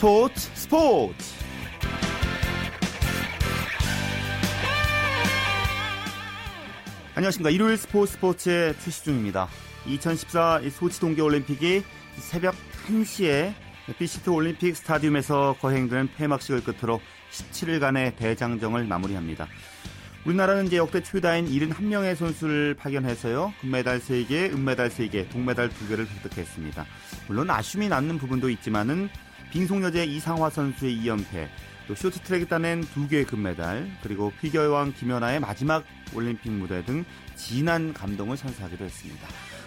스포츠 스포츠 안녕하십니까 일요일 스포츠 스포츠의 최시중입니다 2014 소치 동계올림픽이 새벽 1시에 비시트 올림픽 스타디움에서 거행된 폐막식을 끝으로 17일간의 대장정을 마무리합니다. 우리나라는 이제 역대 최다인 71명의 선수를 파견해서요. 금메달 3개, 은메달 3개, 동메달 2개를 획득했습니다. 물론 아쉬움이 남는 부분도 있지만은 빙속여제 이상화 선수의 2연패, 또 쇼트트랙에 따낸 2개의 금메달, 그리고 피겨왕 김연아의 마지막 올림픽 무대 등 진한 감동을 선사하기도 했습니다.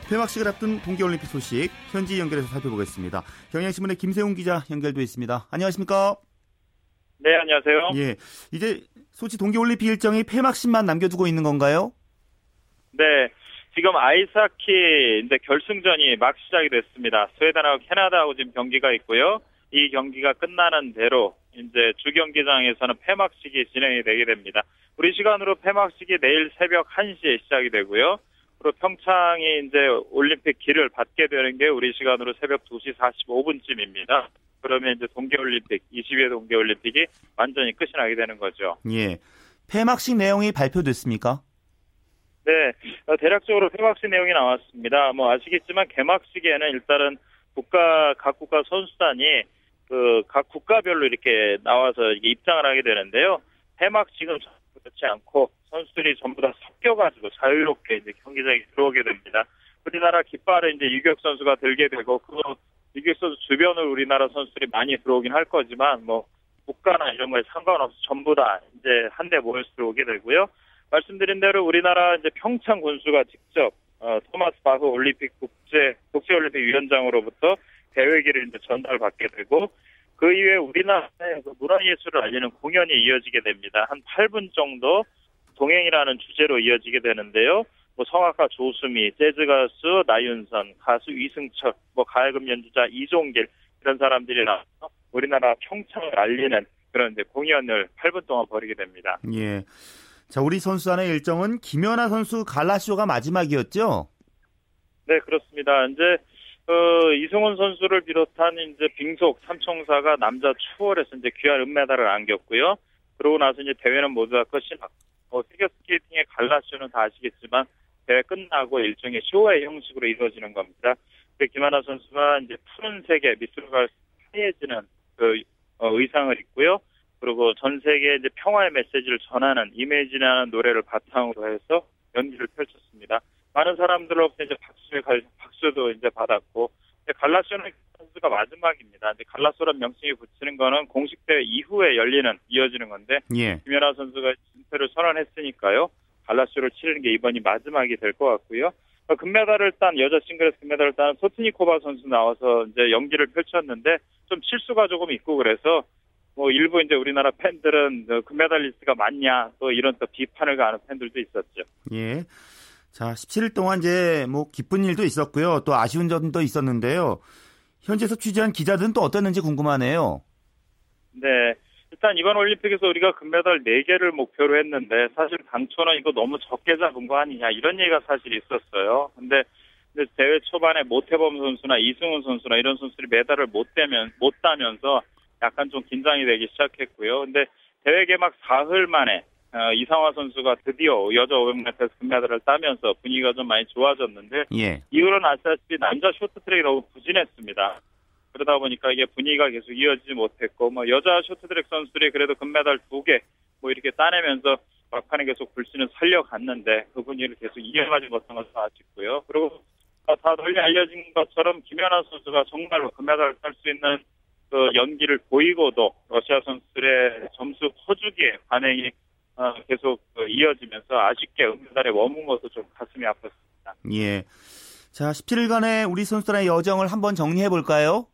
폐막식을 앞둔 동계올림픽 소식 현지 연결해서 살펴보겠습니다. 경향신문의 김세훈 기자 연결돼 있습니다. 안녕하십니까? 네, 안녕하세요. 예, 이제 소치 동계올림픽 일정이 폐막식만 남겨두고 있는 건가요? 네, 지금 아이스하키 이제 결승전이 막 시작이 됐습니다. 스웨덴하고 캐나다하고 지금 경기가 있고요. 이 경기가 끝나는 대로 이제 주경기장에서는 폐막식이 진행이 되게 됩니다. 우리 시간으로 폐막식이 내일 새벽 1시에 시작이 되고요. 그리고 평창이 이제 올림픽 길을 받게 되는 게 우리 시간으로 새벽 2시 45분쯤입니다. 그러면 이제 동계올림픽, 22회 동계올림픽이 완전히 끝이 나게 되는 거죠. 예. 폐막식 내용이 발표됐습니까? 네, 어, 대략적으로 폐막식 내용이 나왔습니다. 뭐 아시겠지만 개막식에는 일단은 국가 각 국가 선수단이 그 각 국가별로 이렇게 나와서 입장을 하게 되는데요. 폐막식은 그렇지 않고 선수들이 전부 다 섞여가지고 자유롭게 이제 경기장에 들어오게 됩니다. 우리나라 깃발을 이제 유격 선수가 들게 되고 그 유격 선수 주변을 우리나라 선수들이 많이 들어오긴 할 거지만 뭐 국가나 이런 거에 상관없이 전부 다 이제 한데 모여서 들어오게 되고요. 말씀드린 대로 우리나라 이제 평창 군수가 직접 어, 토마스 바흐 올림픽 국제 국제올림픽 위원장으로부터 대회기를 이제 전달받게 되고 그 이후에 우리나라의 그 문화예술을 알리는 공연이 이어지게 됩니다. 한 8분 정도 동행이라는 주제로 이어지게 되는데요. 뭐 성악가 조수미, 재즈 가수 나윤선, 가수 이승철, 뭐 가야금 연주자 이종길 이런 사람들이 나와서 우리나라 평창을 알리는 그런 이제 공연을 8분 동안 벌이게 됩니다. 예. 자, 우리 선수단의 일정은 김연아 선수 갈라쇼가 마지막이었죠? 네, 그렇습니다. 이제 어, 이승훈 선수를 비롯한 이제 빙속 삼총사가 남자 추월에서 이제 귀한 은메달을 안겼고요. 그러고 나서 이제 대회는 모두 다 끝이 났고 어, 피겨스케이팅의 갈라쇼는 다 아시겠지만 대회 끝나고 일종의 쇼의 형식으로 이루어지는 겁니다. 김하나 선수가 이제 푸른색의 미술과 하얘지는 그 어, 의상을 입고요. 그리고 전 세계에 이제 평화의 메시지를 전하는 이미지라는 노래를 바탕으로 해서 연기를 펼쳤습니다. 많은 사람들로부터 이제 박수의 박수도 이제 받았고 갈라쇼는 선수가 마지막입니다. 이제 갈라쇼란 명칭이 붙이는 거는 공식 대회 이후에 열리는 이어지는 건데 예. 김연아 선수가 진퇴를 선언했으니까요. 갈라쇼를 치르는 게 이번이 마지막이 될 것 같고요. 어, 금메달을 딴 여자 싱글에서 금메달을 딴 소트니코바 선수 나와서 이제 연기를 펼쳤는데 좀 실수가 조금 있고 그래서 뭐 일부 이제 우리나라 팬들은 금메달리스트가 맞냐 또 이런 또 비판을 가하는 팬들도 있었죠. 예. 자, 17일 동안 이제 뭐 기쁜 일도 있었고요. 또 아쉬운 점도 있었는데요. 현지에서 취재한 기자들은 또 어땠는지 궁금하네요. 네. 일단 이번 올림픽에서 우리가 금메달 4개를 목표로 했는데 사실 당초는 이거 너무 적게 잡은 거 아니냐 이런 얘기가 사실 있었어요. 근데 대회 초반에 모태범 선수나 이승훈 선수나 이런 선수들이 메달을 못 대면 못 따면서 약간 좀 긴장이 되기 시작했고요. 근데 대회 개막 사흘 만에 어, 이상화 선수가 드디어 여자 500m에서 금메달을 따면서 분위기가 좀 많이 좋아졌는데 예. 이후로는 아시다시피 남자 쇼트트랙이 너무 부진했습니다. 그러다 보니까 이게 분위기가 계속 이어지지 못했고 뭐 여자 쇼트트랙 선수들이 그래도 금메달 두 개 뭐 이렇게 따내면서 막판에 계속 불신을 살려갔는데 그 분위기를 계속 이어가지 못한 것은 아쉽고요. 그리고 다 널리 알려진 것처럼 김연아 선수가 정말로 금메달을 딸 수 있는 그 연기를 보이고도 러시아 선수들의 점수 퍼주기에 반응이 어, 계속 그 이어지면서 아쉽게 은메달에 머문 것도 좀 가슴이 아팠습니다. 예. 자, 17일간의 우리 선수들의 여정을 한번 정리해 볼까요?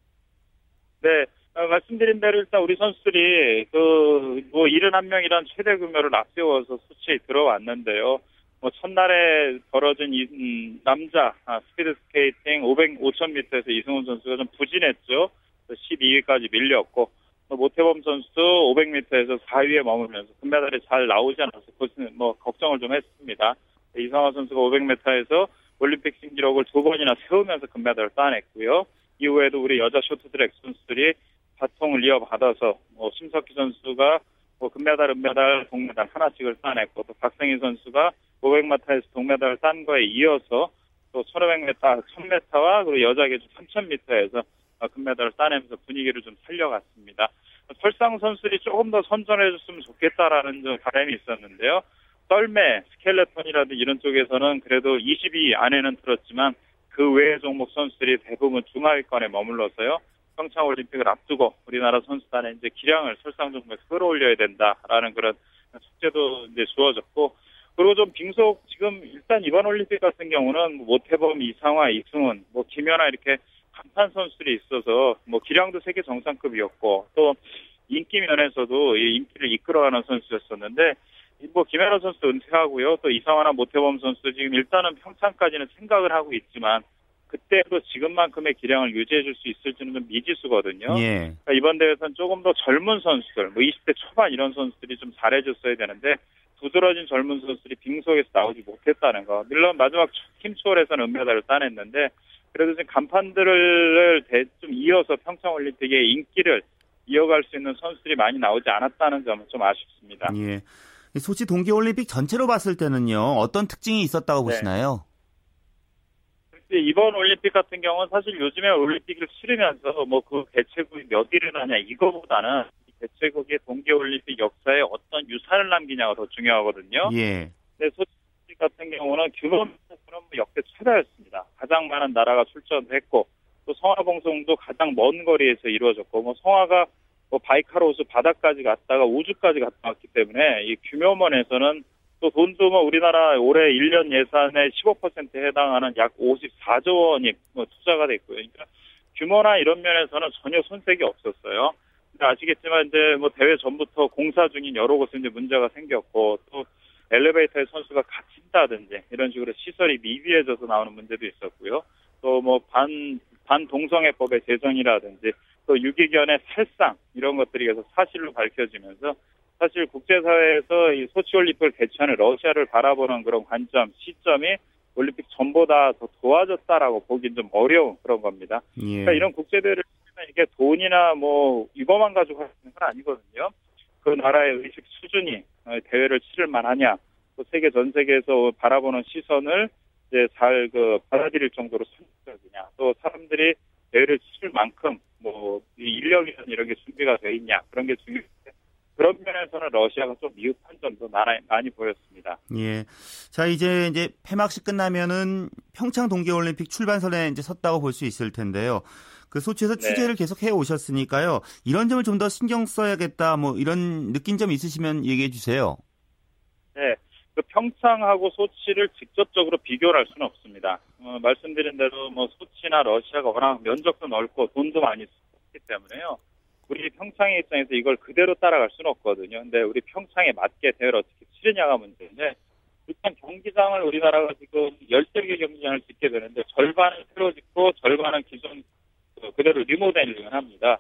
네. 어, 말씀드린 대로 일단 우리 선수들이 그뭐 71명이란 최대 규모를 앞세워서 수치에 들어왔는데요. 뭐 첫날에 벌어진 이, 음, 남자 아, 스피드 스케이팅 500, 5000m에서 이승훈 선수가 좀 부진했죠. 12위까지 밀렸고 모태범 선수도 500m에서 4위에 머물면서 금메달이 잘 나오지 않아서 그것은 뭐 걱정을 좀 했습니다. 이상화 선수가 500m에서 올림픽 신기록을 두 번이나 세우면서 금메달을 따냈고요. 이후에도 우리 여자 쇼트트랙 선수들이 바통을 이어받아서 뭐 심석희 선수가 뭐 금메달, 은메달, 동메달 하나씩을 따냈고 또 박성희 선수가 500m에서 동메달을 딴 거에 이어서 또 1500m, 1000m와 그리고 여자 계주 3000m에서 금메달을 따내면서 분위기를 좀 살려갔습니다. 설상 선수들이 조금 더 선전해줬으면 좋겠다라는 좀 바람이 있었는데요. 썰매, 스켈레톤이라든 이런 쪽에서는 그래도 20위 안에는 들었지만 그 외의 종목 선수들이 대부분 중하위권에 머물러서요. 평창 올림픽을 앞두고 우리나라 선수단의 이제 기량을 설상 종목에 끌어올려야 된다라는 그런 숙제도 이제 주어졌고 그리고 좀 빙속 지금 일단 이번 올림픽 같은 경우는 모태범, 이상화, 이승훈, 뭐 김연아 이렇게 간판 선수들이 있어서 뭐 기량도 세계 정상급이었고 또 인기 면에서도 이 인기를 이끌어가는 선수였었는데 뭐 김연아 선수 은퇴하고요 또 이상화나 모태범 선수 지금 일단은 평창까지는 생각을 하고 있지만 그때도 지금만큼의 기량을 유지해 줄 수 있을지는 좀 미지수거든요. 예. 그러니까 이번 대회에서는 조금 더 젊은 선수들, 뭐 20대 초반 이런 선수들이 좀 잘해줬어야 되는데 두드러진 젊은 선수들이 빙속에서 나오지 못했다는 거. 물론 마지막 팀초월에서는 은메달을 따냈는데 그래도 지금 간판들을 좀 이어서 평창올림픽의 인기를 이어갈 수 있는 선수들이 많이 나오지 않았다는 점은 좀 아쉽습니다. 예. 소치 동계올림픽 전체로 봤을 때는요, 어떤 특징이 있었다고 네. 보시나요? 이번 올림픽 같은 경우는 사실 요즘에 올림픽을 치르면서 뭐 그 개최국이 몇 일을 하냐 이거보다는 개최국의 동계올림픽 역사에 어떤 유산을 남기냐가 더 중요하거든요. 예. 근데 소치 같은 경우는 뭐 역대 최다였습니다. 가장 많은 나라가 출전했고 또 성화 봉송도 가장 먼 거리에서 이루어졌고 뭐 성화가 뭐 바이카로스 바다까지 갔다가 우주까지 갔다 왔기 때문에 이 규모면에서는 또 돈도 뭐 우리나라 올해 1년 예산의 15%에 해당하는 약 54조 원이 뭐 투자가 됐고요. 그러니까 규모나 이런 면에서는 전혀 손색이 없었어요. 근데 아시겠지만 이제 뭐 대회 전부터 공사 중인 여러 곳에 이제 문제가 생겼고 또 엘리베이터에 선수가 갇힌다든지 이런 식으로 시설이 미비해져서 나오는 문제도 있었고요. 또 뭐 반 반동성애법의 제정이라든지 또 유기견의 살상 이런 것들이 계속 사실로 밝혀지면서 사실 국제사회에서 이 소치올림픽을 개최하는 러시아를 바라보는 그런 관점, 시점이 올림픽 전보다 더 좋아졌다라고 보긴 좀 어려운 그런 겁니다. 예. 그러니까 이런 국제대회를 이게 돈이나 뭐 이거만 가지고 있는 건 아니거든요. 그 나라의 의식 수준이 어, 대회를 치를 만하냐, 또 세계 전 세계에서 바라보는 시선을 이제 잘 그 받아들일 정도로 선택적이냐, 또 사람들이 대회를 치를 만큼 뭐 인력이나 이런 게 준비가 돼 있냐 그런 게 중요한데 그런 면에서는 러시아가 좀 미흡한 점도 많이, 많이 보였습니다. 예. 자, 이제 이제 폐막식 끝나면은 평창 동계 올림픽 출발선에 이제 섰다고 볼 수 있을 텐데요. 그 소치에서 네. 취재를 계속 해 오셨으니까요. 이런 점을 좀 더 신경 써야겠다. 뭐 이런 느낀 점 있으시면 얘기해 주세요. 네. 그 평창하고 소치를 직접적으로 비교를 할 수는 없습니다. 어, 말씀드린 대로 뭐 소치나 러시아가 워낙 면적도 넓고 돈도 많이 쓰기 때문에요. 우리 평창의 입장에서 이걸 그대로 따라갈 수는 없거든요. 근데 우리 평창에 맞게 대회를 어떻게 치르냐가 문제인데 일단 경기장을 우리나라가 지금 13개 경기장을 짓게 되는데 절반은 새로 짓고 절반은 기존 그 그대로 리모델링을 합니다.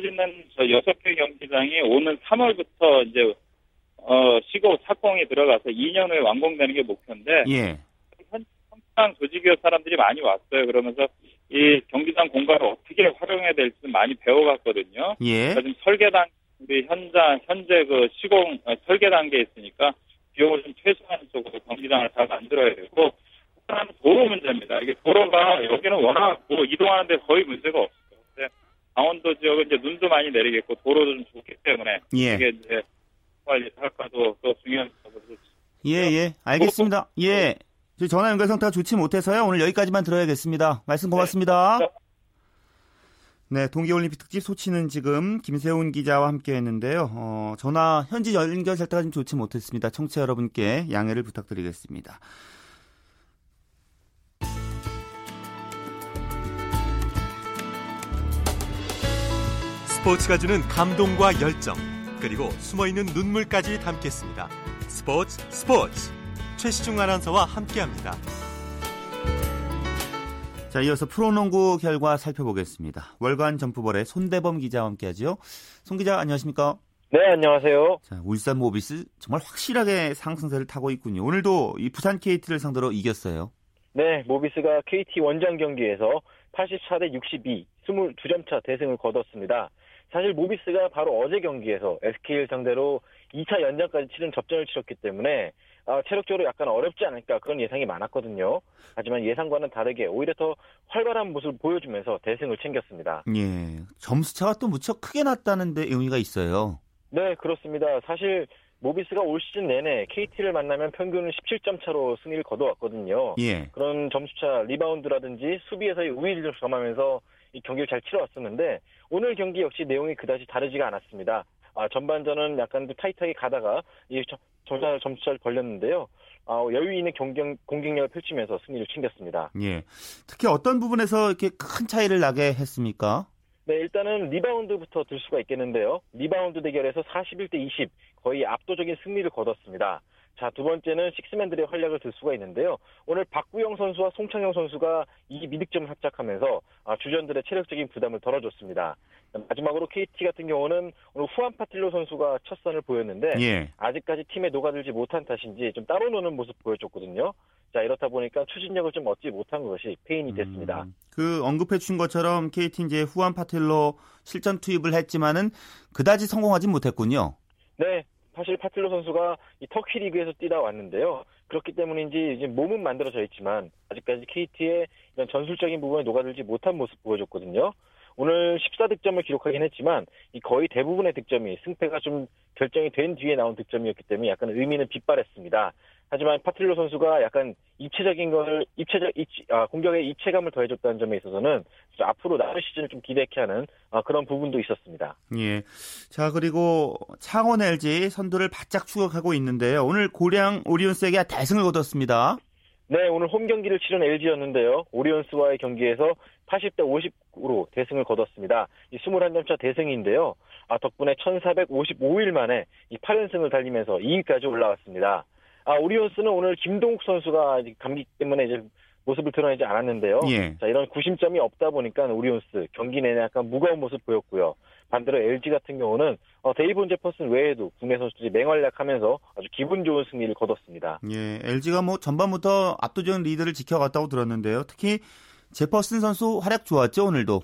짓는 저 6개 경기장이 오는 3월부터 이제 어 시고 착공이 들어가서 2년 후에 완공되는 게 목표인데 예. 평창 조직위원 사람들이 많이 왔어요. 그러면서 이 경기장 공간을 어떻게 활용해야 될지 많이 배워갔거든요. 예. 지금 설계 단 우리 현장 현재 그 시공 어, 설계 단계에 있으니까 비용을 좀 최소화하는 쪽으로 경기장을 잘 만들어야 되고 하나는 도로 문제입니다. 이게 도로가 여기는 워낙 뭐 이동하는데 거의 문제가 없어요. 근데 강원도 지역은 이제 눈도 많이 내리겠고 도로도 좀 좋기 때문에 예. 이게 이제 관리 할까도 더 중요한. 예, 예. 알겠습니다. 예. 전화 연결 상태가 좋지 못해서요. 오늘 여기까지만 들어야겠습니다. 말씀 고맙습니다. 네, 네 동계올림픽 특집 소치는 지금 김세훈 기자와 함께 했는데요. 어, 전화 현지 연결 상태가 좀 좋지 못했습니다. 청취자 여러분께 양해를 부탁드리겠습니다. 스포츠가 주는 감동과 열정, 그리고 숨어있는 눈물까지 담겠습니다. 스포츠 스포츠 최시중 아나운서와 함께합니다. 자, 이어서 프로농구 결과 살펴보겠습니다. 월간 점프볼의 손대범 기자와 함께하죠. 손 기자 안녕하십니까? 네, 안녕하세요. 자, 울산 모비스 정말 확실하게 상승세를 타고 있군요. 오늘도 이 부산 KT를 상대로 이겼어요. 네, 모비스가 KT 원정 경기에서 84대 62, 22점 차 대승을 거뒀습니다. 사실 모비스가 바로 어제 경기에서 SK를 상대로 2차 연장까지 치른 접전을 치렀기 때문에 아, 체력적으로 약간 어렵지 않을까 그런 예상이 많았거든요. 하지만 예상과는 다르게 오히려 더 활발한 모습을 보여주면서 대승을 챙겼습니다. 예. 점수차가 또 무척 크게 났다는데 의미가 있어요. 네, 그렇습니다. 사실 모비스가 올 시즌 내내 KT를 만나면 평균 17점 차로 승리를 거둬왔거든요. 예. 그런 점수차 리바운드라든지 수비에서의 우위를 점하면서 이 경기를 잘 치러왔었는데 오늘 경기 역시 내용이 그다지 다르지가 않았습니다. 아, 전반전은 약간 타이트하게 가다가 이 점차 점수차를 벌렸는데요. 아, 여유 있는 경경, 공격력을 펼치면서 승리를 챙겼습니다. 예. 특히 어떤 부분에서 이렇게 큰 차이를 나게 했습니까? 네, 일단은 리바운드부터 들 수가 있겠는데요. 리바운드 대결에서 41대 20 거의 압도적인 승리를 거뒀습니다. 자, 두 번째는 식스맨들의 활약을 들 수가 있는데요. 오늘 박구영 선수와 송창영 선수가 이 미득점을 합작하면서 아, 주전들의 체력적인 부담을 덜어줬습니다. 마지막으로 KT 같은 경우는 오늘 후안 파틸로 선수가 첫 선을 보였는데 예. 아직까지 팀에 녹아들지 못한 탓인지 좀 따로 노는 모습 보여줬거든요. 자 이렇다 보니까 추진력을 좀 얻지 못한 것이 페인이 됐습니다. 음, 그 언급해 주신 것처럼 KT 이제 후안 파틸로 실전 투입을 했지만은 그다지 성공하지 못했군요. 네, 사실 파틸로 선수가 이 터키 리그에서 뛰다 왔는데요. 그렇기 때문인지 이제 몸은 만들어져 있지만 아직까지 KT의 이런 전술적인 부분에 녹아들지 못한 모습 보여줬거든요. 오늘 14득점을 기록하긴 했지만 이 거의 대부분의 득점이 승패가 좀 결정이 된 뒤에 나온 득점이었기 때문에 약간 의미는 빗발했습니다. 하지만 파틸로 선수가 약간 입체적인 걸 입체적 입체, 아, 공격의 입체감을 더해줬다는 점에 있어서는 앞으로 남은 시즌을 좀 기대케 하는 아, 그런 부분도 있었습니다. 예. 자 그리고 창원 LG 선두를 바짝 추격하고 있는데요. 오늘 고량 오리온스에게 대승을 거뒀습니다. 네, 오늘 홈 경기를 치른 LG였는데요. 오리온스와의 경기에서 80대 50으로 대승을 거뒀습니다. 이 21점 차 대승인데요. 아, 덕분에 1455일 만에 이 8연승을 달리면서 2위까지 올라왔습니다. 아, 오리온스는 오늘 김동욱 선수가 감기 때문에 이제 모습을 드러내지 않았는데요. 예. 자, 이런 구심점이 없다 보니까 오리온스 경기 내내 약간 무거운 모습 보였고요. 반대로 LG 같은 경우는 어, 데이본 제퍼슨 외에도 국내 선수들이 맹활약하면서 아주 기분 좋은 승리를 거뒀습니다. 예, LG가 뭐 전반부터 압도적인 리드를 지켜갔다고 들었는데요. 특히 제퍼슨 선수 활약 좋았죠 오늘도.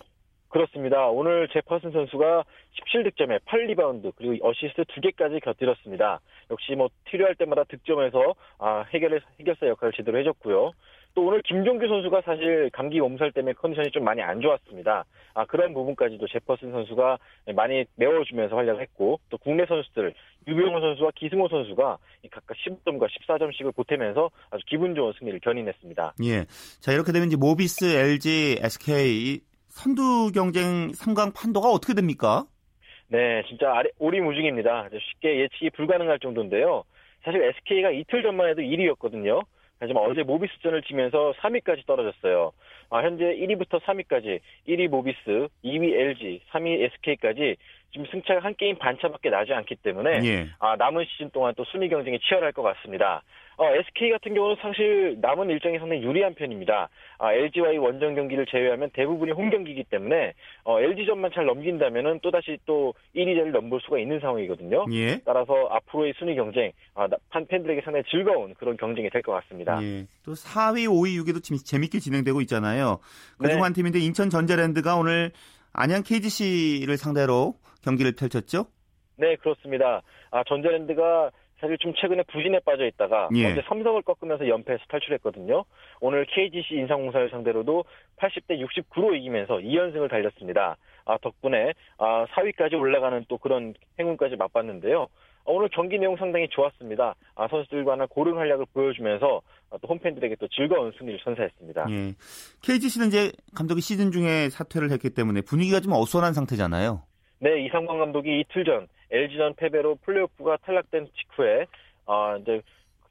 그렇습니다. 오늘 제퍼슨 선수가 17득점에 8리바운드 그리고 어시스트 2개까지 곁들였습니다. 역시 뭐 필요할 때마다 득점해서 아, 해결 해결사 역할을 제대로 해줬고요. 또 오늘 김종규 선수가 사실 감기 몸살 때문에 컨디션이 좀 많이 안 좋았습니다. 아, 그런 부분까지도 제퍼슨 선수가 많이 메워주면서 활약을 했고, 또 국내 선수들, 유병호 선수와 기승호 선수가 각각 15점과 14점씩을 보태면서 아주 기분 좋은 승리를 견인했습니다. 예. 자, 이렇게 되면 이제 모비스, LG, SK, 선두 경쟁 3강 판도가 어떻게 됩니까? 네, 진짜 오리무중입니다. 쉽게 예측이 불가능할 정도인데요. 사실 SK가 이틀 전만 해도 1위였거든요. 하지만 어제 모비스전을 치면서 3위까지 떨어졌어요. 아, 현재 1위부터 3위까지 1위 모비스, 2위 LG, 3위 SK까지 지금 승차가 한 게임 반차밖에 나지 않기 때문에 예. 아, 남은 시즌 동안 또 순위 경쟁이 치열할 것 같습니다. 어, SK 같은 경우는 사실 남은 일정이 상당히 유리한 편입니다. 아, LG와의 원정 경기를 제외하면 대부분이 홈 경기이기 때문에 어, LG전만 잘 넘긴다면은 또 다시 또 1위를 넘볼 수가 있는 상황이거든요. 예. 따라서 앞으로의 순위 경쟁 아, 판 팬들에게 상당히 즐거운 그런 경쟁이 될 것 같습니다. 예. 또 4위, 5위, 6위도 지금 재밌게 진행되고 있잖아요. 그중 네. 한 팀인데 인천 전자랜드가 오늘 안양 KGC를 상대로 경기를 펼쳤죠? 네, 그렇습니다. 아, 전자랜드가 사실 좀 최근에 부진에 빠져 있다가 예. 어제 삼성을 꺾으면서 연패에서 탈출했거든요. 오늘 KGC 인상공사를 상대로도 80대 69로 이기면서 2연승을 달렸습니다. 아, 덕분에 아, 4위까지 올라가는 또 그런 행운까지 맛봤는데요. 아, 오늘 경기 내용 상당히 좋았습니다. 아, 선수들과는 고른 활약을 보여주면서 아, 또 홈팬들에게 또 즐거운 승리를 선사했습니다. 예. KGC는 이제 감독이 시즌 중에 사퇴를 했기 때문에 분위기가 좀 어수선한 상태잖아요. 네, 이상관 감독이 이틀 전 LG전 패배로 플레이오프가 탈락된 직후에 아, 이제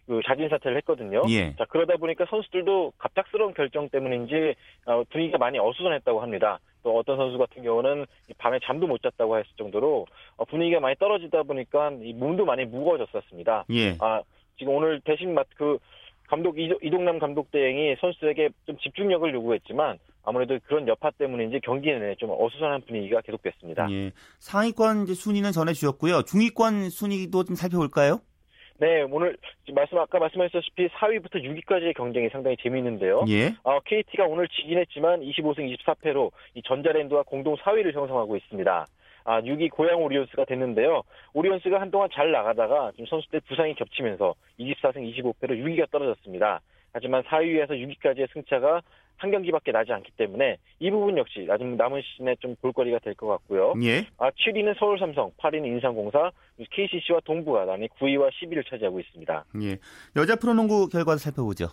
그 자진 사퇴를 했거든요. 예. 자 그러다 보니까 선수들도 갑작스러운 결정 때문인지 어, 분위기가 많이 어수선했다고 합니다. 또 어떤 선수 같은 경우는 이 밤에 잠도 못 잤다고 했을 정도로 어, 분위기가 많이 떨어지다 보니까 이 몸도 많이 무거워졌었습니다. 예. 아 지금 오늘 대신 맡그 감독 이동남 감독 대행이 선수에게 좀 집중력을 요구했지만 아무래도 그런 여파 때문인지 경기 내내 좀 어수선한 분위기가 계속됐습니다. 예. 상위권 순위는 전해주셨고요. 중위권 순위도 좀 살펴볼까요? 네, 오늘 말씀 아까 말씀하셨다시피 4위부터 6위까지의 경쟁이 상당히 재미있는데요. 예. 어, KT가 오늘 지긴 했지만 25승 24패로 이 전자랜드와 공동 4위를 형성하고 있습니다. 아, 6위 고양 오리온스가 됐는데요. 오리온스가 한동안 잘 나가다가 지금 선수들 부상이 겹치면서 24승 25패로 6위가 떨어졌습니다. 하지만 4위에서 6위까지의 승차가 한 경기밖에 나지 않기 때문에 이 부분 역시 남은 시즌에 좀 볼거리가 될 것 같고요. 예. 아, 7위는 서울 삼성, 8위는 인삼공사, KCC와 동부가 남이 9위와 10위를 차지하고 있습니다. 예. 여자 프로농구 결과도 살펴보죠.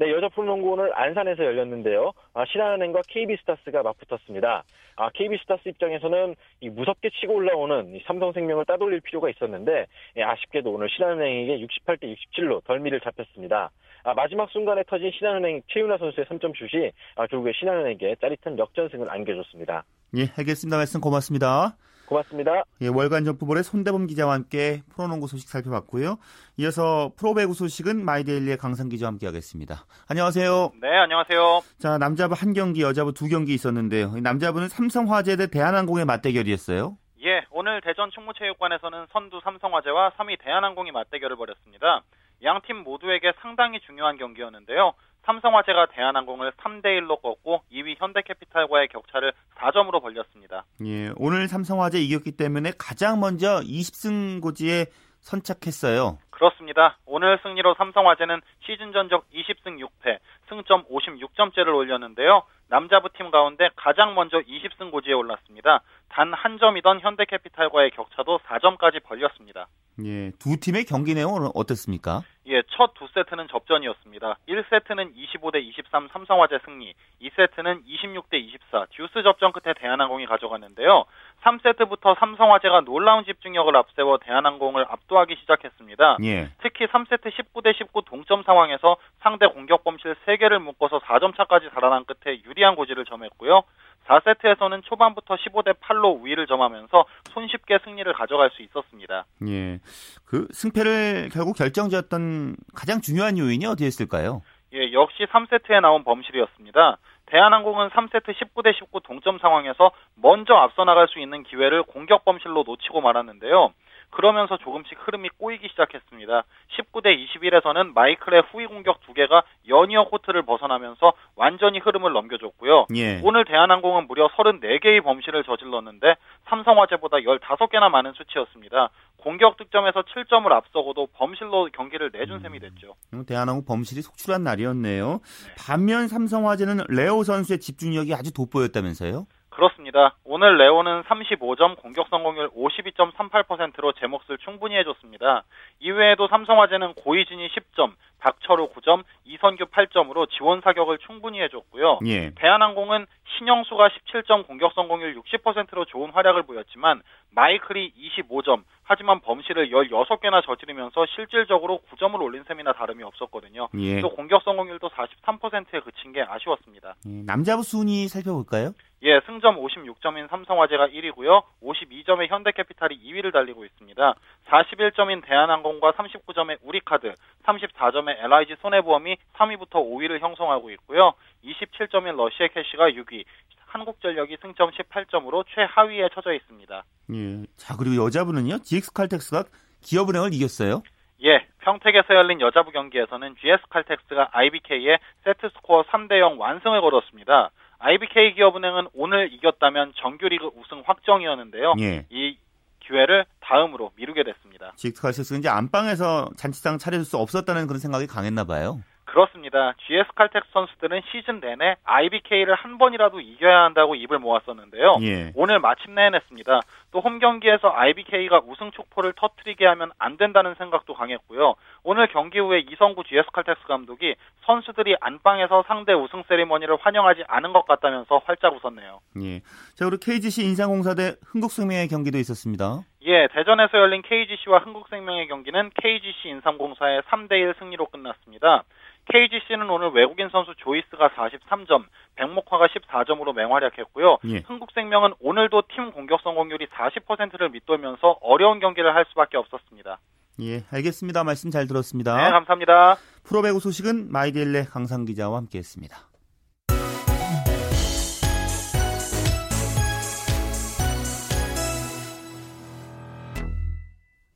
네, 여자 프로농구 오늘 안산에서 열렸는데요. 아, 신한은행과 KB스타스가 맞붙었습니다. 아, KB스타스 입장에서는 이 무섭게 치고 올라오는 이 삼성생명을 따돌릴 필요가 있었는데 예, 아쉽게도 오늘 신한은행에게 68대 67로 덜미를 잡혔습니다. 아, 마지막 순간에 터진 신한은행 최윤아 선수의 3점 슛이 아, 결국에 신한은행에게 짜릿한 역전승을 안겨줬습니다. 예, 알겠습니다. 말씀 고맙습니다. 고맙습니다. 예, 월간 점프볼의 손대범 기자와 함께 프로농구 소식 살펴봤고요. 이어서 프로배구 소식은 마이데일리의 강상 기자와 함께하겠습니다. 안녕하세요. 네, 안녕하세요. 자, 남자부 한 경기, 여자부 두 경기 있었는데요. 남자부는 삼성화재 대 대한항공의 맞대결이었어요. 예, 오늘 대전 충무체육관에서는 선두 삼성화재와 3위 대한항공이 맞대결을 벌였습니다. 양 팀 모두에게 상당히 중요한 경기였는데요. 삼성화재가 대한항공을 3대 1로 꺾고 2위 현대캐피탈과의 격차를 4점으로 벌렸습니다. 예, 오늘 삼성화재 이겼기 때문에 가장 먼저 20승 고지에 선착했어요. 그렇습니다. 오늘 승리로 삼성화재는 시즌 전적 20승 6패, 승점 56점째를 올렸는데요. 남자부 팀 가운데 가장 먼저 20승 고지에 올랐습니다. 단 한 점이던 현대캐피탈과의 격차도 4점까지 벌렸습니다. 예, 두 팀의 경기 내용은 어땠습니까? 예, 첫 두 세트는 접전이었습니다. 1세트는 25대 23 삼성화재 승리, 2세트는 26대 24 듀스 접전 끝에 대한항공이 가져갔는데요. 3세트부터 삼성화재가 놀라운 집중력을 앞세워 대한항공을 압도하기 시작했습니다. 예. 특히 3세트 19대 19 동점 상황에서 상대 공격 범실 3개를 묶어서 4점 차까지 달아난 끝에 유리한 고지를 점했고요. 4세트에서는 초반부터 15대 8로 우위를 점하면서 손쉽게 승리를 가져갈 수 있었습니다. 예. 그 승패를 결국 결정지었던 가장 중요한 요인이 어디였을까요? 예, 역시 3세트에 나온 범실이었습니다. 대한항공은 3세트 19대 19 동점 상황에서 먼저 앞서 나갈 수 있는 기회를 공격 범실로 놓치고 말았는데요. 그러면서 조금씩 흐름이 꼬이기 시작했습니다. 19대 21에서는 마이클의 후위 공격 두 개가 연이어 코트를 벗어나면서 완전히 흐름을 넘겨줬고요. 예. 오늘 대한항공은 무려 34개의 범실을 저질렀는데 삼성화재보다 15개나 많은 수치였습니다. 공격 득점에서 7점을 앞서고도 범실로 경기를 내준 셈이 됐죠. 음, 대한항공 범실이 속출한 날이었네요. 반면 삼성화재는 레오 선수의 집중력이 아주 돋보였다면서요? 그렇습니다. 오늘 레오는 35점, 공격 성공률 52.38%로 제 몫을 충분히 해줬습니다. 이외에도 삼성화재는 고이진이 10점, 박철우 9점, 이선규 8점으로 지원 사격을 충분히 해줬고요. 예. 대한항공은 신영수가 17점, 공격 성공률 60%로 좋은 활약을 보였지만 마이클이 25점, 하지만 범실을 16개나 저지르면서 실질적으로 9점을 올린 셈이나 다름이 없었거든요. 예. 또 공격 성공률도 43%에 그친 게 아쉬웠습니다. 예, 남자부 순위 살펴볼까요? 예, 승점 56점인 삼성화재가 1위고요. 52점의 현대캐피탈이 2위를 달리고 있습니다. 41점인 대한항공과 39점의 우리카드, 34점의 LIG 손해보험이 3위부터 5위를 형성하고 있고요. 27점인 러시아 캐시가 6위, 한국전력이 승점 18점으로 최하위에 처져 있습니다. 예. 자, 그리고 여자부는요. GX 칼텍스가 기업은행을 이겼어요. 예, 평택에서 열린 여자부 경기에서는 GS칼텍스가 IBK에 세트스코어 3대0 완승을 거뒀습니다. IBK 기업은행은 오늘 이겼다면 정규리그 우승 확정이었는데요. 예. 이 기회를 다음으로 미루게 됐습니다. 칼텍스는 이제 안방에서 잔치상 차려줄 수 없었다는 그런 생각이 강했나 봐요. 그렇습니다. GS 칼텍스 선수들은 시즌 내내 IBK를 한 번이라도 이겨야 한다고 입을 모았었는데요. 예. 오늘 마침내 해냈습니다. 또 홈 경기에서 IBK가 우승 촉포를 터트리게 하면 안 된다는 생각도 강했고요. 오늘 경기 후에 이성구 GS 칼텍스 감독이 선수들이 안방에서 상대 우승 세리머니를 환영하지 않은 것 같다면서 활짝 웃었네요. 예. 자, 그리고 KGC 인상공사 대 흥국생명의 경기도 있었습니다. 예, 대전에서 열린 KGC와 흥국생명의 경기는 KGC 인삼공사의 3대1 승리로 끝났습니다. KGC는 오늘 외국인 선수 조이스가 43점, 백목화가 14점으로 맹활약했고요. 예. 흥국생명은 오늘도 팀 공격 성공률이 40%를 밑돌면서 어려운 경기를 할 수밖에 없었습니다. 예, 알겠습니다. 말씀 잘 들었습니다. 네, 감사합니다. 프로배구 소식은 마이데일레 강상 기자와 함께했습니다.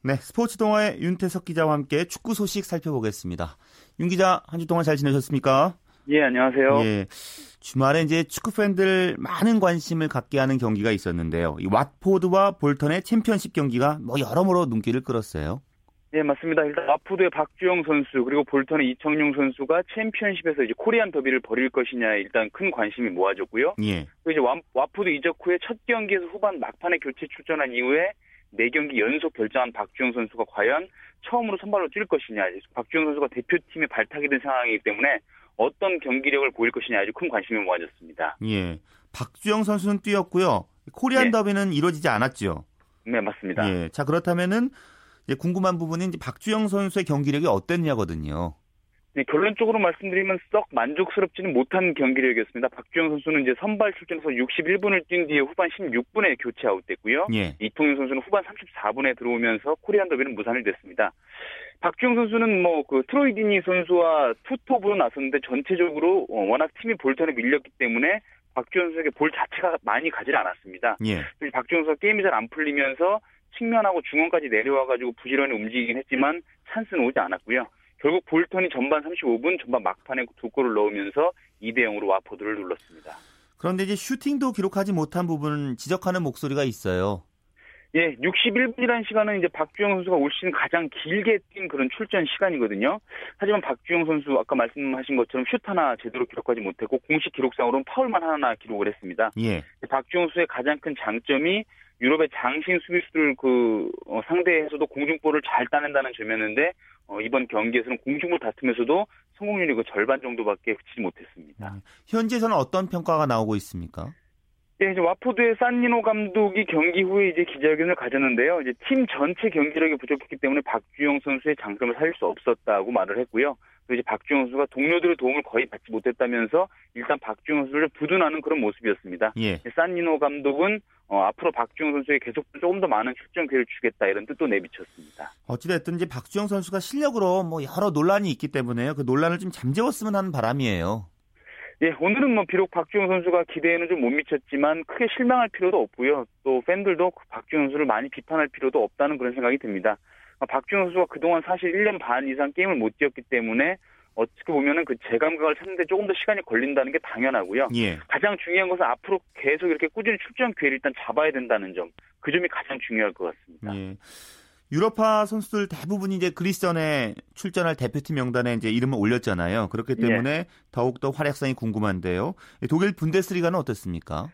네, 스포츠 동아의 윤태석 기자와 함께 축구 소식 살펴보겠습니다. 윤 기자, 한 주 동안 잘 지내셨습니까? 예, 안녕하세요. 예. 주말에 이제 축구 팬들 많은 관심을 갖게 하는 경기가 있었는데요. 이 왓포드와 볼턴의 챔피언십 경기가 뭐 여러모로 눈길을 끌었어요. 네, 맞습니다. 일단 왓포드의 박주영 선수 그리고 볼턴의 이청용 선수가 챔피언십에서 이제 코리안 더비를 벌일 것이냐에 일단 큰 관심이 모아졌고요. 예. 또 이제 와, 왓포드 이적 후에 첫 경기에서 후반 막판에 교체 출전한 이후에 4경기 연속 결장한 박주영 선수가 과연 처음으로 선발로 뛸 것이냐. 박주영 선수가 대표팀에 발탁이 된 상황이기 때문에 어떤 경기력을 보일 것이냐 아주 큰 관심이 모아졌습니다. 예. 박주영 선수는 뛰었고요. 코리안 예. 더비는 이루어지지 않았죠. 네, 맞습니다. 예. 자, 그렇다면은 궁금한 부분이 이제 박주영 선수의 경기력이 어땠냐거든요. 네, 결론적으로 말씀드리면 썩 만족스럽지는 못한 경기력이었습니다. 박주영 선수는 이제 선발 출전해서 61분을 뛴 뒤에 후반 16분에 교체 아웃됐고요. 예. 이통윤 선수는 후반 34분에 들어오면서 코리안 더비는 무산이 됐습니다. 박주영 선수는 뭐 그 트로이디니 선수와 투톱으로 나섰는데 전체적으로 어, 워낙 팀이 볼턴에 밀렸기 때문에 박주영 선수에게 볼 자체가 많이 가지 않았습니다. 예. 박주영 선수 게임이 잘 안 풀리면서 측면하고 중원까지 내려와가지고 부지런히 움직이긴 했지만 찬스는 오지 않았고요. 결국 볼턴이 전반 35분 전반 막판에 두 골을 넣으면서 2대 0으로 와포드를 눌렀습니다. 그런데 이제 슈팅도 기록하지 못한 부분은 지적하는 목소리가 있어요. 예, 61분이라는 시간은 이제 박주영 선수가 올 시즌 가장 길게 뛴 그런 출전 시간이거든요. 하지만 박주영 선수 아까 말씀하신 것처럼 슛 하나 제대로 기록하지 못했고 공식 기록상으로는 파울만 하나 기록을 했습니다. 예. 박주영 선수의 가장 큰 장점이 유럽의 장신 수비수들 그 어, 상대에서도 공중볼을 잘 따낸다는 점이었는데 어, 이번 경기에서는 공중볼 다툼에서도 성공률이 그 절반 정도밖에 그치지 못했습니다. 현지에서는 어떤 평가가 나오고 있습니까? 네, 이제 와포드의 산니노 감독이 경기 후에 이제 기자회견을 가졌는데요. 이제 팀 전체 경기력이 부족했기 때문에 박주영 선수의 장점을 살릴 수 없었다고 말을 했고요. 또 이제 박주영 선수가 동료들의 도움을 거의 받지 못했다면서 일단 박주영 선수를 부둔하는 그런 모습이었습니다. 예. 산니노 감독은 어, 앞으로 박주영 선수에 계속 조금 더 많은 출전 기회를 주겠다 이런 뜻도 내비쳤습니다. 어찌됐든 이제 박주영 선수가 실력으로 뭐 여러 논란이 있기 때문에요. 그 논란을 좀 잠재웠으면 하는 바람이에요. 예, 오늘은 뭐 비록 박주영 선수가 기대에는 좀 못 미쳤지만 크게 실망할 필요도 없고요. 또 팬들도 박주영 선수를 많이 비판할 필요도 없다는 그런 생각이 듭니다. 아, 박주영 선수가 그동안 사실 1년 반 이상 게임을 못 뛰었기 때문에 어떻게 보면은 그 재감각을 찾는데 조금 더 시간이 걸린다는 게 당연하고요. 예. 가장 중요한 것은 앞으로 계속 이렇게 꾸준히 출전 기회를 일단 잡아야 된다는 점. 그 점이 가장 중요할 것 같습니다. 예. 유럽파 선수들 대부분이 이제 그리스전에 출전할 대표팀 명단에 이제 이름을 올렸잖아요. 그렇기 때문에 더욱더 활약상이 궁금한데요. 독일 분데스리가는 어떻습니까?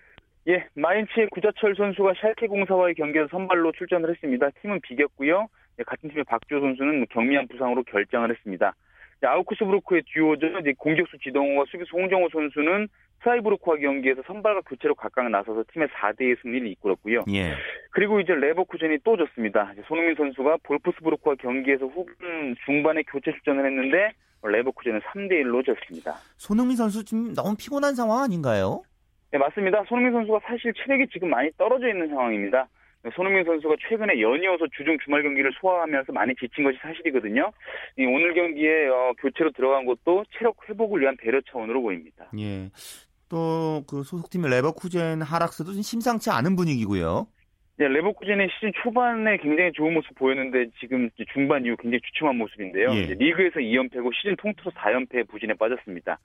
예, 마인츠의 구자철 선수가 샬케 공사와의 경기에서 선발로 출전을 했습니다. 팀은 비겼고요. 예, 같은 팀의 박주호 선수는 경미한 부상으로 결장을 했습니다. 예, 아우크스부르크의 듀오죠. 이제 공격수 지동호와 수비수 홍정호 선수는 프라이부르크와 경기에서 선발과 교체로 각각 나서서 팀의 4대2 승리를 이끌었고요. 예. 그리고 이제 레버쿠젠이 또 졌습니다. 이제 손흥민 선수가 볼프스부르크와 경기에서 후반 중반에 교체 출전을 했는데 레버쿠젠은 3대1로 졌습니다. 손흥민 선수 지금 너무 피곤한 상황 아닌가요? 네, 맞습니다. 손흥민 선수가 사실 체력이 지금 많이 떨어져 있는 상황입니다. 손흥민 선수가 최근에 연이어서 주중 주말 경기를 소화하면서 많이 지친 것이 사실이거든요. 이 오늘 경기에 어, 교체로 들어간 것도 체력 회복을 위한 배려 차원으로 보입니다. 예. 또 그 소속팀의 레버쿠젠 하락세도 좀 심상치 않은 분위기고요. 네, 레버쿠젠의 시즌 초반에 굉장히 좋은 모습 보였는데 지금 중반 이후 굉장히 주춤한 모습인데요. 예. 리그에서 2연패고 시즌 통틀어 4연패 부진에 빠졌습니다.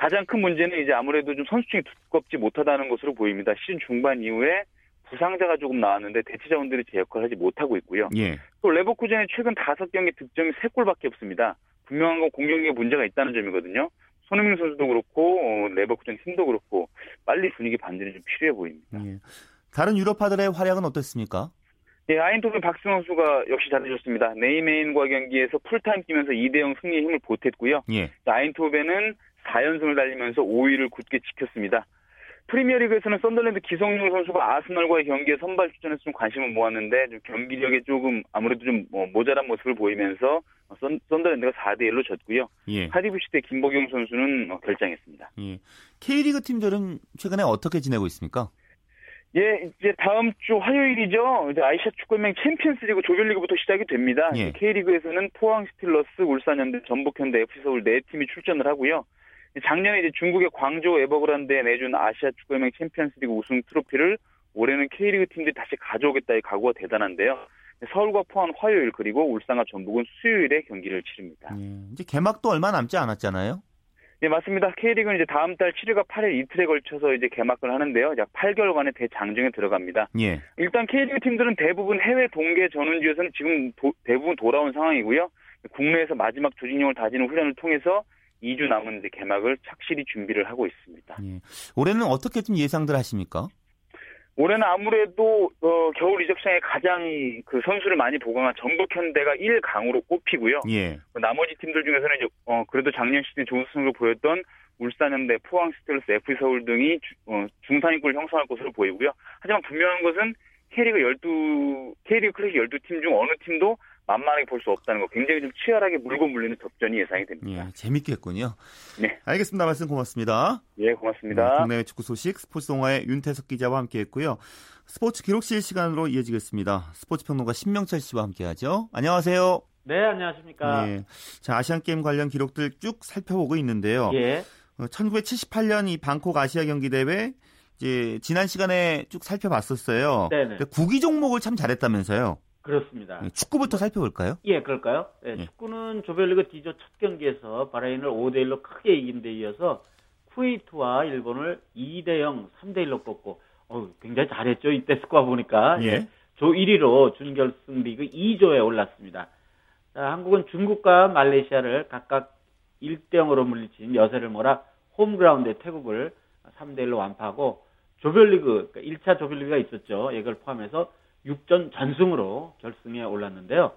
가장 큰 문제는 이제 아무래도 좀 선수층이 두껍지 못하다는 것으로 보입니다. 시즌 중반 이후에 부상자가 조금 나왔는데 대체 자원들이 제 역할을 하지 못하고 있고요. 예. 또 레버쿠젠의 최근 5경기 득점이 3골밖에 없습니다. 분명한 건 공격력에 문제가 있다는 점이거든요. 손흥민 선수도 그렇고 어, 레버쿠젠 팀도 그렇고 빨리 분위기 반전이 좀 필요해 보입니다. 예. 다른 유럽파들의 활약은 어땠습니까? 예, 아인토벤 박승호 선수가 역시 잘해줬습니다. 네이메인과 경기에서 풀타임 뛰면서 2대0 승리의 힘을 보탰고요. 예. 아인토벤은 4연승을 달리면서 5위를 굳게 지켰습니다. 프리미어리그에서는 썬더랜드 기성용 선수가 아스널과의 경기에 선발 출전해서 좀 관심을 모았는데 좀 경기력에 조금 아무래도 좀뭐 모자란 모습을 보이면서 썬, 썬더랜드가 4대 1로 졌고요. 예. 카디프시티 김보경 선수는 어, 결장했습니다. 예. K리그 팀들은 최근에 어떻게 지내고 있습니까? 예, 이제 다음 주 화요일이죠. 이제 아시아 축구연맹 챔피언스리그 조별리그부터 시작이 됩니다. 예. K리그에서는 포항 스틸러스, 울산현대, 전북현대, FC서울 네 팀이 출전을 하고요. 작년에 이제 중국의 광저우 에버그란드에 내준 아시아 축구연맹 챔피언스리그 우승 트로피를 올해는 K리그 팀들이 다시 가져오겠다의 각오가 대단한데요. 서울과 포항 화요일 그리고 울산과 전북은 수요일에 경기를 치릅니다. 예. 이제 개막도 얼마 남지 않았잖아요. 네, 맞습니다. K리그는 이제 다음 달 7일과 8일 이틀에 걸쳐서 이제 개막을 하는데요. 약 8개월간의 대장정에 들어갑니다. 예. 일단 K리그 팀들은 대부분 해외 동계 전원지에서는 지금 도, 대부분 돌아온 상황이고요. 국내에서 마지막 조직력을 다지는 훈련을 통해서 2주 남은 이제 개막을 착실히 준비를 하고 있습니다. 예. 올해는 어떻게 좀 예상들 하십니까? 올해는 아무래도 어, 겨울 이적 시장에 가장 그 선수를 많이 보강한 전북현대가 1강으로 꼽히고요. 예. 나머지 팀들 중에서는 이제 어, 그래도 작년 시즌 좋은 승을 보였던 울산현대, 포항스틸러스, FC 서울 등이 주, 어, 중상위권을 형성할 것으로 보이고요. 하지만 분명한 것은 K리그 12 K리그 클래식 12팀 중 어느 팀도 만만하게 볼 수 없다는 거 굉장히 좀 치열하게 물고 물리는 접전이 예상이 됩니다. 예, 재밌겠군요. 네. 알겠습니다. 말씀 고맙습니다. 예, 고맙습니다. 네, 국내외 축구 소식 스포츠 동화의 윤태석 기자와 함께했고요. 스포츠 기록실 시간으로 이어지겠습니다. 스포츠 평론가 신명철 씨와 함께하죠. 안녕하세요. 네, 안녕하십니까. 예. 자, 아시안 게임 관련 기록들 쭉 살펴보고 있는데요. 예. 어, 1978년 이 방콕 아시아 경기 대회 이제 지난 시간에 쭉 살펴봤었어요. 네네. 근데 구기 종목을 참 잘했다면서요. 그렇습니다. 예, 축구부터 살펴볼까요? 예, 그럴까요? 예, 예. 축구는 조별리그 D조 첫 경기에서 바레인을 5대 1로 크게 이긴 데 이어서 쿠웨이트와 일본을 2대 0, 3대 1로 꺾고 어, 굉장히 잘했죠. 이때 스코어 보니까. 예. 조 1위로 준결승 리그 2조에 올랐습니다. 자, 한국은 중국과 말레이시아를 각각 1대 0으로 물리친 여세를 몰아 홈그라운드의 태국을 3대 1로 완파하고 조별리그 그러니까 1차 조별리그가 있었죠. 이걸 포함해서 6전 전승으로 결승에 올랐는데요.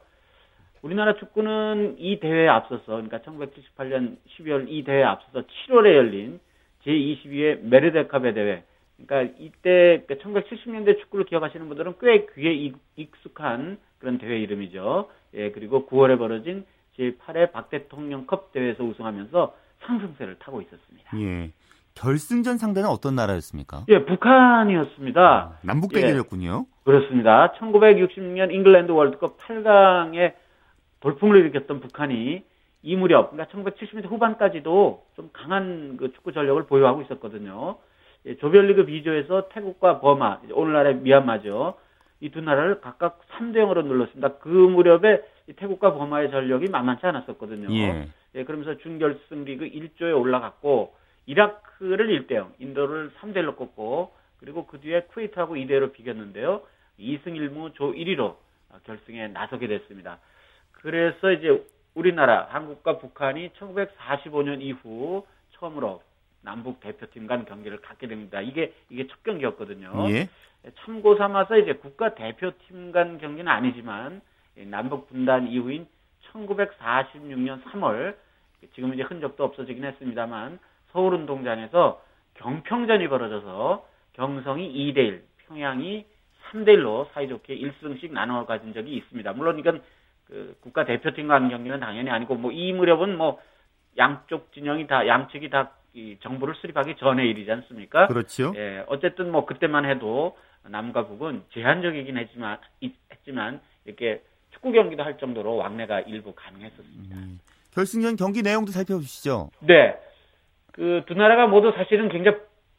우리나라 축구는 이 대회에 앞서서 그러니까 1978년 12월 이 대회에 앞서서 7월에 열린 제22회 메르데카베 대회 그러니까 이때 1970년대 축구를 기억하시는 분들은 꽤 귀에 익- 익숙한 그런 대회 이름이죠. 예, 그리고 9월에 벌어진 제8회 박 대통령컵 대회에서 우승하면서 상승세를 타고 있었습니다. 예. 결승전 상대는 어떤 나라였습니까? 예, 북한이었습니다. 남북 예. 대결이었군요. 그렇습니다. 1966년 잉글랜드 월드컵 8강에 돌풍을 일으켰던 북한이 이 무렵, 그러니까 1970년대 후반까지도 좀 강한 그 축구 전력을 보유하고 있었거든요. 예, 조별리그 B조에서 태국과 버마, 오늘날의 미얀마죠. 이 두 나라를 각각 3대 0으로 눌렀습니다. 그 무렵에 이 태국과 버마의 전력이 만만치 않았었거든요. 예. 예, 그러면서 준결승 리그 1조에 올라갔고 이라크 를 1대 0, 인도를 3대 1로 꺾고 그리고 그 뒤에 쿠웨이트하고 2대 1로 비겼는데요. 2승 1무 조 1위로 결승에 나서게 됐습니다. 그래서 이제 우리나라, 한국과 북한이 1945년 이후 처음으로 남북 대표팀 간 경기를 갖게 됩니다. 이게 이게 첫 경기였거든요. 예. 참고 삼아서 이제 국가 대표팀 간 경기는 아니지만 이 남북 분단 이후인 1946년 3월 지금 이제 흔적도 없어지긴 했습니다만 서울운동장에서 경평전이 벌어져서 경성이 2대1, 평양이 3대1로 사이좋게 1승씩 나눠 가진 적이 있습니다. 물론 이건 그 국가 대표팀과 하는 경기는 당연히 아니고 뭐 이 무렵은 뭐 양쪽 진영이 다 양측이 다 이 정부를 수립하기 전의 일이지 않습니까? 그렇죠. 예, 어쨌든 뭐 그때만 해도 남과 북은 제한적이긴 했지만, 있- 했지만 이렇게 축구 경기도 할 정도로 왕래가 일부 가능했었습니다. 음. 결승전 경기 내용도 살펴주시죠. 네. 그 두 나라가 모두 사실은 굉장히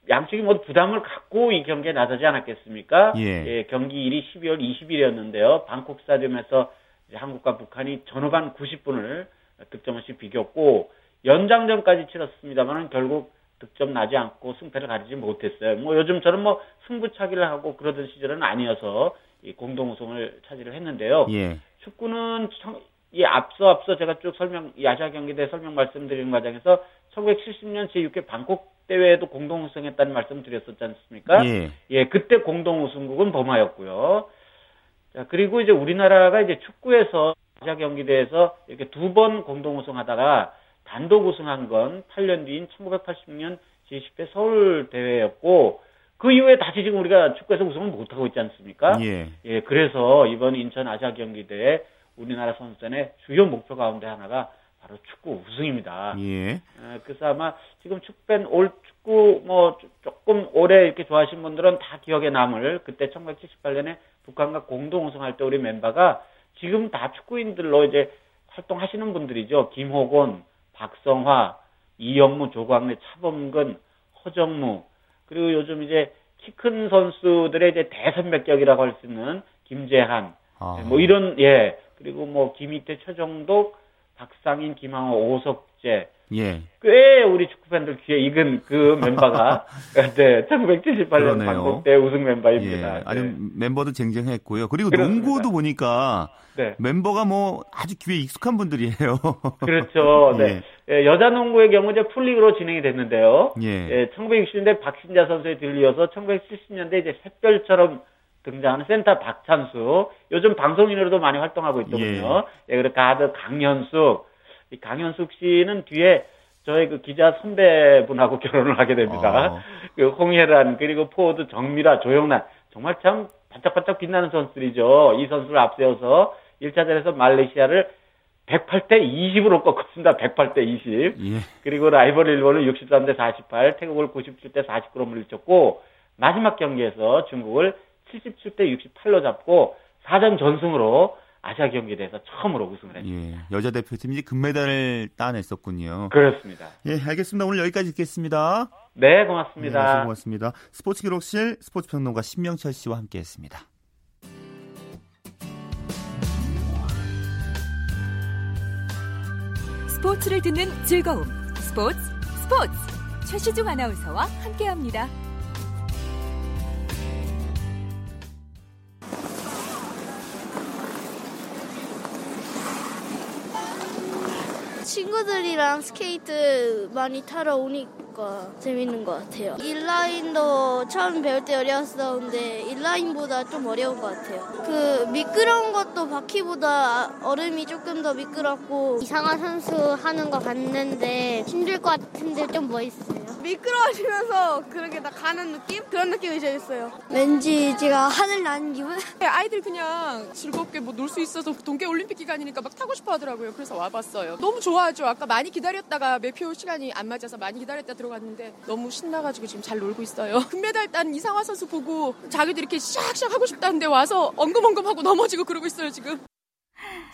양측이 모두 부담을 갖고 이 경기에 나서지 않았겠습니까? 예. 경기 일이 12월 20일이었는데요. 방콕 스타디움에서 한국과 북한이 전후반 90분을 득점 없이 비겼고 연장전까지 치렀습니다만 결국 득점 나지 않고 승패를 가리지 못했어요. 뭐 요즘처럼 뭐 승부차기를 하고 그러던 시절은 아니어서 이 공동 우승을 차지를 했는데요. 예. 축구는 청- 이 앞서 앞서 제가 쭉 설명 이 아시아 경기대 설명 말씀드리는 과정에서 1970년 제6회 방콕 대회에도 공동 우승했다는 말씀 드렸었지 않습니까? 예. 예, 그때 공동 우승국은 버마였고요. 자, 그리고 이제 우리나라가 이제 축구에서 아시아 경기대에서 이렇게 두 번 공동 우승하다가 단독 우승한 건 8년 뒤인 1986년 제10회 서울 대회였고 그 이후에 다시 지금 우리가 축구에서 우승을 못 하고 있지 않습니까? 예. 예, 그래서 이번 인천 아시아 경기대회 우리나라 선수단의 주요 목표 가운데 하나가 바로 축구 우승입니다. 예. 어, 그래서 아마 지금 축구팬 올 축구 뭐 조- 조금 오래 이렇게 좋아하시는 분들은 다 기억에 남을 그때 1978년에 북한과 공동 우승할 때 우리 멤버가 지금 다 축구인들로 이제 활동하시는 분들이죠. 김호곤, 박성화, 이영무, 조광래, 차범근, 허정무 그리고 요즘 이제 키 큰 선수들의 이제 대선배격이라고 할 수 있는 김재한 아. 뭐 이런 예 그리고 뭐 김희태, 최정독, 박상인, 김항호, 오석재 예. 꽤 우리 축구 팬들 귀에 익은 그 멤버가 네, 1978년 방콕 때 우승 멤버입니다. 예. 아니 네. 멤버도 쟁쟁했고요. 그리고 그렇습니다. 농구도 보니까 네. 멤버가 뭐 아주 귀에 익숙한 분들이에요. 그렇죠. 네. 예. 예, 여자 농구의 경우 이제 풀리그로 진행이 됐는데요. 예. 예 1960년대 박신자 선수에 들려서 1970년대 이제 샛별처럼 등장하는 센터 박찬수 요즘 방송인으로도 많이 활동하고 있더군요. 예, 예 그리고 가드 강현숙 이 강현숙 씨는 뒤에 저희 그 기자 선배분하고 결혼을 하게 됩니다. 어. 그 홍혜란 그리고 포워드 정미라 조영란 정말 참 반짝반짝 빛나는 선수들이죠. 이 선수를 앞세워서 1차전에서 말레이시아를 108대 20으로 꺾었습니다. 108대 20. 예. 그리고 라이벌 일본을 63대 48, 태국을 97대 49로 물리쳤고 마지막 경기에서 중국을 77대 68로 잡고 4전 전승으로 아시아 경기대회에서 처음으로 우승을 했습니다. 예, 여자 대표팀이 금메달을 따냈었군요. 그렇습니다. 예, 알겠습니다. 오늘 여기까지 듣겠습니다. 네, 고맙습니다. 네, 고맙습니다. 스포츠 기록실 스포츠 평론가 신명철 씨와 함께했습니다. 스포츠를 듣는 즐거움. 스포츠, 스포츠. 최시중 아나운서와 함께합니다. 친구들이랑 스케이트 많이 타러 오니까 재밌는 것 같아요. 인라인도 처음 배울 때 어려웠었는데 인라인보다 좀 어려운 것 같아요. 그 미끄러운 것도 바퀴보다 얼음이 조금 더 미끄럽고 이상한 선수 하는 거 봤는데 힘들 것 같은데 좀 멋있어요. 미끄러워지면서 그렇게 다 가는 느낌? 그런 느낌이 재밌어요. 왠지 제가 하늘 나는 기분? 네, 아이들 그냥 즐겁게 뭐 놀 수 있어서 동계 올림픽 기간이니까 막 타고 싶어 하더라고요. 그래서 와봤어요. 너무 좋아하죠. 아까 많이 기다렸다가 매표 시간이 안 맞아서 많이 기다렸다 들어갔는데 너무 신나가지고 지금 잘 놀고 있어요. 금메달 딴 이상화 선수 보고 자기도 이렇게 샥샥 하고 싶다는데 와서 엉금엉금 하고 넘어지고 그러고 있어요 지금.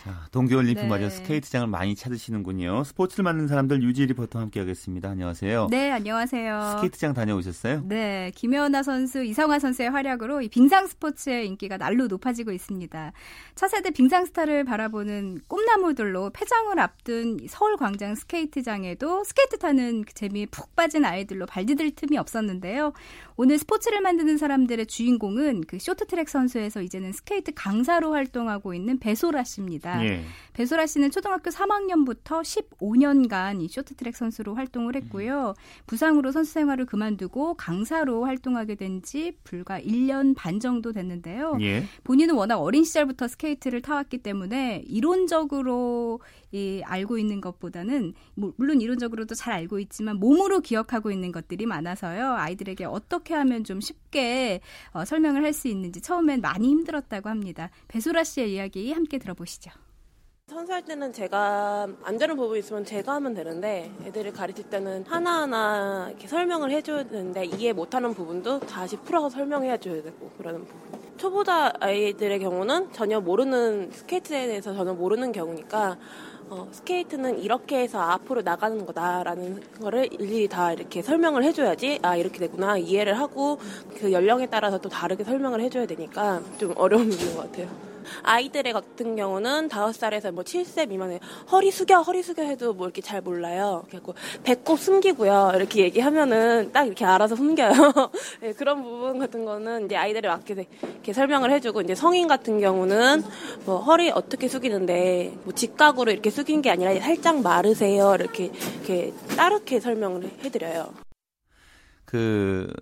자, 동계올림픽 네. 맞아 스케이트장을 많이 찾으시는군요. 스포츠를 만든 사람들 유지 리포터 함께하겠습니다. 안녕하세요. 네, 안녕하세요. 스케이트장 다녀오셨어요? 네, 김연아 선수, 이상화 선수의 활약으로 이 빙상 스포츠의 인기가 날로 높아지고 있습니다. 차세대 빙상 스타를 바라보는 꿈나무들로 폐장을 앞둔 서울 광장 스케이트장에도 스케이트 타는 그 재미에 푹 빠진 아이들로 발디딜 틈이 없었는데요. 오늘 스포츠를 만드는 사람들의 주인공은 그 쇼트트랙 선수에서 이제는 스케이트 강사로 활동하고 있는 배소라 씨입니다. 예. 배소라 씨는 초등학교 3학년부터 15년간 이 쇼트트랙 선수로 활동을 했고요. 부상으로 선수 생활을 그만두고 강사로 활동하게 된 지 불과 1년 반 정도 됐는데요. 예. 본인은 워낙 어린 시절부터 스케이트를 타왔기 때문에 이론적으로 이 알고 있는 것보다는 물론 이론적으로도 잘 알고 있지만 몸으로 기억하고 있는 것들이 많아서요. 아이들에게 어떻게 하면 좀 쉽게 어, 설명을 할 수 있는지 처음엔 많이 힘들었다고 합니다. 배소라 씨의 이야기 함께 들어보시죠. 선수할 때는 제가 안 되는 부분이 있으면 제가 하면 되는데 애들을 가르칠 때는 하나하나 이렇게 설명을 해줘야 되는데 이해 못하는 부분도 다시 풀어서 설명해 줘야 되고 그러는 부분. 초보자 아이들의 경우는 전혀 모르는 스케이트에 대해서 전혀 모르는 경우니까 어, 스케이트는 이렇게 해서 앞으로 나가는 거다라는 거를 일일이 다 이렇게 설명을 해줘야지 아 이렇게 되구나 이해를 하고 그 연령에 따라서 또 다르게 설명을 해줘야 되니까 좀 어려움이 있는 것 같아요. 아이들의 같은 경우는 다섯 살에서 뭐 7세 미만에 허리 숙여 허리 숙여 해도 뭐 이렇게 잘 몰라요. 그래고 배꼽 숨기고요. 이렇게 얘기하면은 딱 이렇게 알아서 숨겨요. 네, 그런 부분 같은 거는 이제 아이들에 맞게 이렇게 설명을 해주고 이제 성인 같은 경우는 뭐 허리 어떻게 숙이는데 뭐 직각으로 이렇게 숙인 게 아니라 살짝 마르세요. 이렇게 이렇게 따르게 설명을 해드려요. 그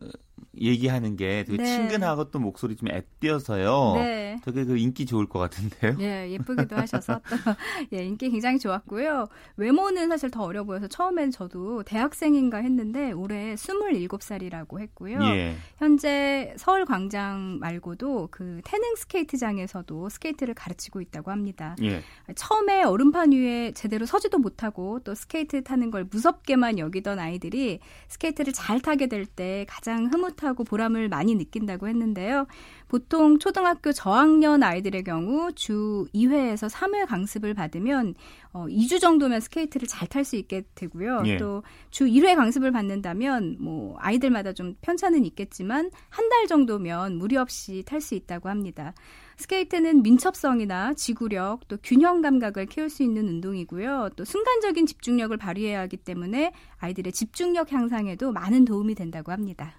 얘기하는 게 되게 네. 친근하고 또 목소리 좀 앳돼서요. 네. 되게 그 인기 좋을 것 같은데요. 네, 예쁘기도 하셔서 또 예, 인기 굉장히 좋았고요. 외모는 사실 더 어려 보여서 처음엔 저도 대학생인가 했는데 올해 27살이라고 했고요. 예. 현재 서울 광장 말고도 그 태릉 스케이트장에서도 스케이트를 가르치고 있다고 합니다. 예. 처음에 얼음판 위에 제대로 서지도 못하고 또 스케이트 타는 걸 무섭게만 여기던 아이들이 스케이트를 잘 타게 될 때 가장 흐뭇한 뿌듯하고 보람을 많이 느낀다고 했는데요. 보통 초등학교 저학년 아이들의 경우 주 2회에서 3회 강습을 받으면 어, 2주 정도면 스케이트를 잘 탈 수 있게 되고요. 예. 또 주 1회 강습을 받는다면 뭐 아이들마다 좀 편차는 있겠지만 한 달 정도면 무리 없이 탈 수 있다고 합니다. 스케이트는 민첩성이나 지구력, 또 균형 감각을 키울 수 있는 운동이고요. 또 순간적인 집중력을 발휘해야 하기 때문에 아이들의 집중력 향상에도 많은 도움이 된다고 합니다.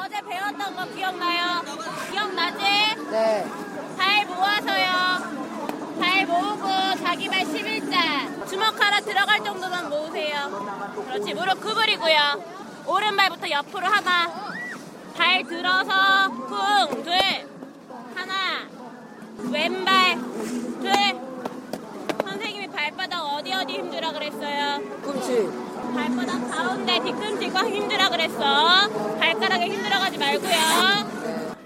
어제 배웠던 거 기억나요? 기억나지? 네. 발 모아서요. 발 모으고 자기 발 11자. 주먹 하나 들어갈 정도만 모으세요. 그렇지. 무릎 구부리고요. 오른발부터 옆으로 하나. 발 들어서 쿵, 둘, 하나, 왼발, 둘. 선생님이 발바닥 어디 어디 힘주라 그랬어요? 그렇지. 발바닥 가운데 뒤꿈치가 힘주라 그랬어. 발가락에 힘들어가지 말고요.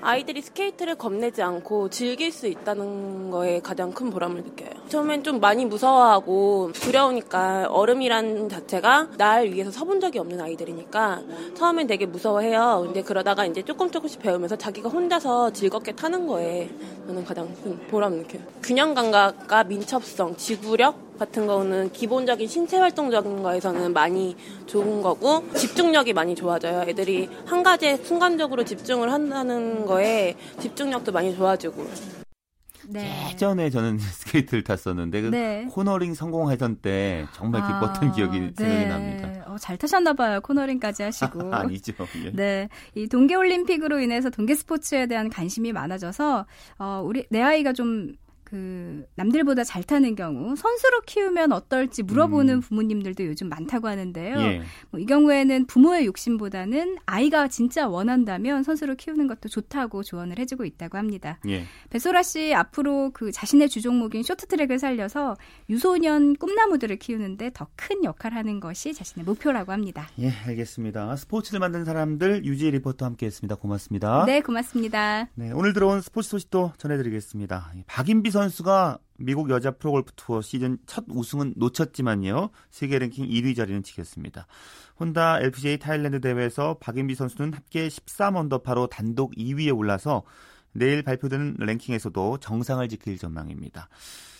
아이들이 스케이트를 겁내지 않고 즐길 수 있다는 거에 가장 큰 보람을 느껴요. 처음엔 좀 많이 무서워하고 두려우니까 얼음이란 자체가 날 위해서 서본 적이 없는 아이들이니까 처음엔 되게 무서워해요. 근데 그러다가 이제 조금 조금씩 배우면서 자기가 혼자서 즐겁게 타는 거에 저는 가장 큰 보람 느껴요. 균형 감각과 민첩성, 지구력 같은 거는 기본적인 신체 활동적인 거에서는 많이 좋은 거고 집중력이 많이 좋아져요. 애들이 한 가지에 순간적으로 집중을 한다는 거에 집중력도 많이 좋아지고. 네. 예전에 저는 스케이트를 탔었는데 그 네. 코너링 성공하던 때 정말 기뻤던 아, 기억이 네. 생각이 납니다. 어, 잘 타셨나 봐요. 코너링까지 하시고. 아니죠. 예. 네. 이 동계 올림픽으로 인해서 동계 스포츠에 대한 관심이 많아져서 어, 우리 내 아이가 좀 그 남들보다 잘 타는 경우 선수로 키우면 어떨지 물어보는 음. 부모님들도 요즘 많다고 하는데요. 예. 뭐 이 경우에는 부모의 욕심보다는 아이가 진짜 원한다면 선수로 키우는 것도 좋다고 조언을 해주고 있다고 합니다. 예. 베소라 씨 앞으로 그 자신의 주종목인 쇼트트랙을 살려서 유소년 꿈나무들을 키우는데 더 큰 역할을 하는 것이 자신의 목표라고 합니다. 예, 알겠습니다. 스포츠를 만든 사람들 유지 리포터 함께했습니다. 고맙습니다. 네, 고맙습니다. 네, 오늘 들어온 스포츠 소식도 전해드리겠습니다. 박인비 선 선수가 미국 여자 프로골프 투어 시즌 첫 우승은 놓쳤지만요. 세계 랭킹 1위 자리는 지켰습니다. 혼다 LPGA 타일랜드 대회에서 박인비 선수는 합계 13언더파로 단독 2위에 올라서 내일 발표되는 랭킹에서도 정상을 지킬 전망입니다.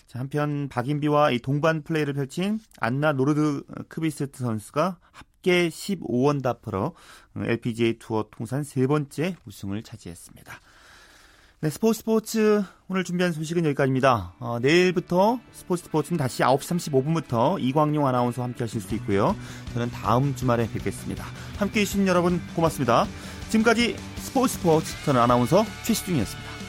자, 한편 박인비와 이 동반 플레이를 펼친 안나 노르드 크비스트 선수가 합계 15언더파로 LPGA 투어 통산 세 번째 우승을 차지했습니다. 네, 스포츠 스포츠 오늘 준비한 소식은 여기까지입니다. 어, 내일부터 스포츠 스포츠는 다시 9시 35분부터 이광용 아나운서와 함께 하실 수 있고요. 저는 다음 주말에 뵙겠습니다. 함께 해주신 여러분 고맙습니다. 지금까지 스포츠 스포츠 저는 아나운서 최시중이었습니다.